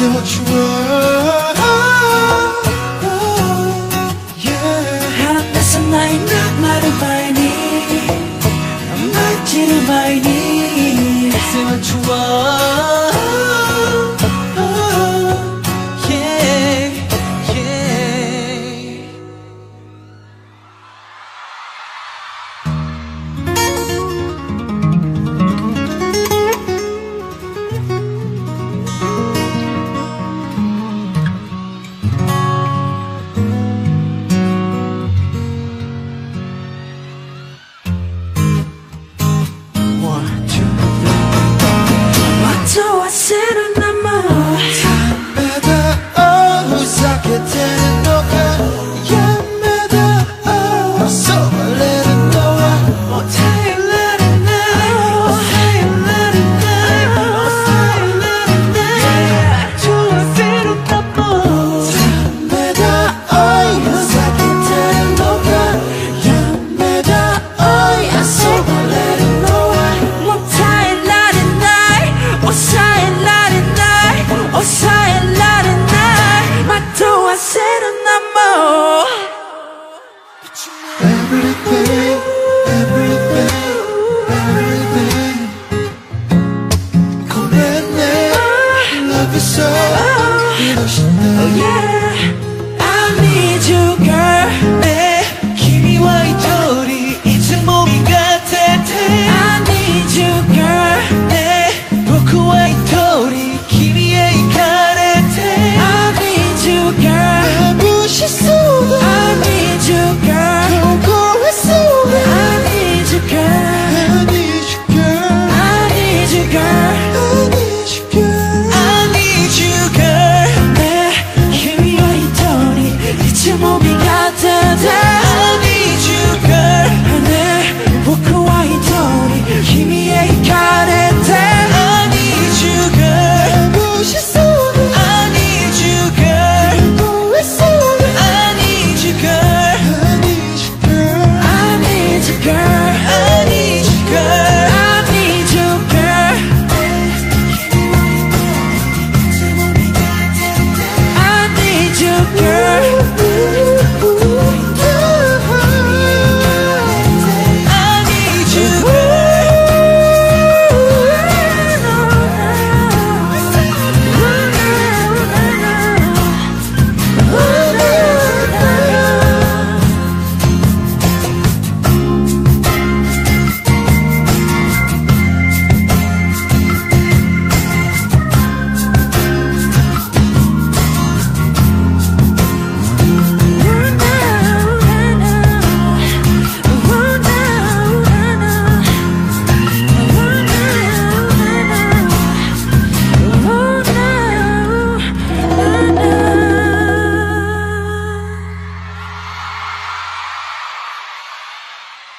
such words redneck Love you so oh, oh, yeah. I need you 빛이 몸이 같아져 I need you girl 하늘 워크와의 돌이 희미해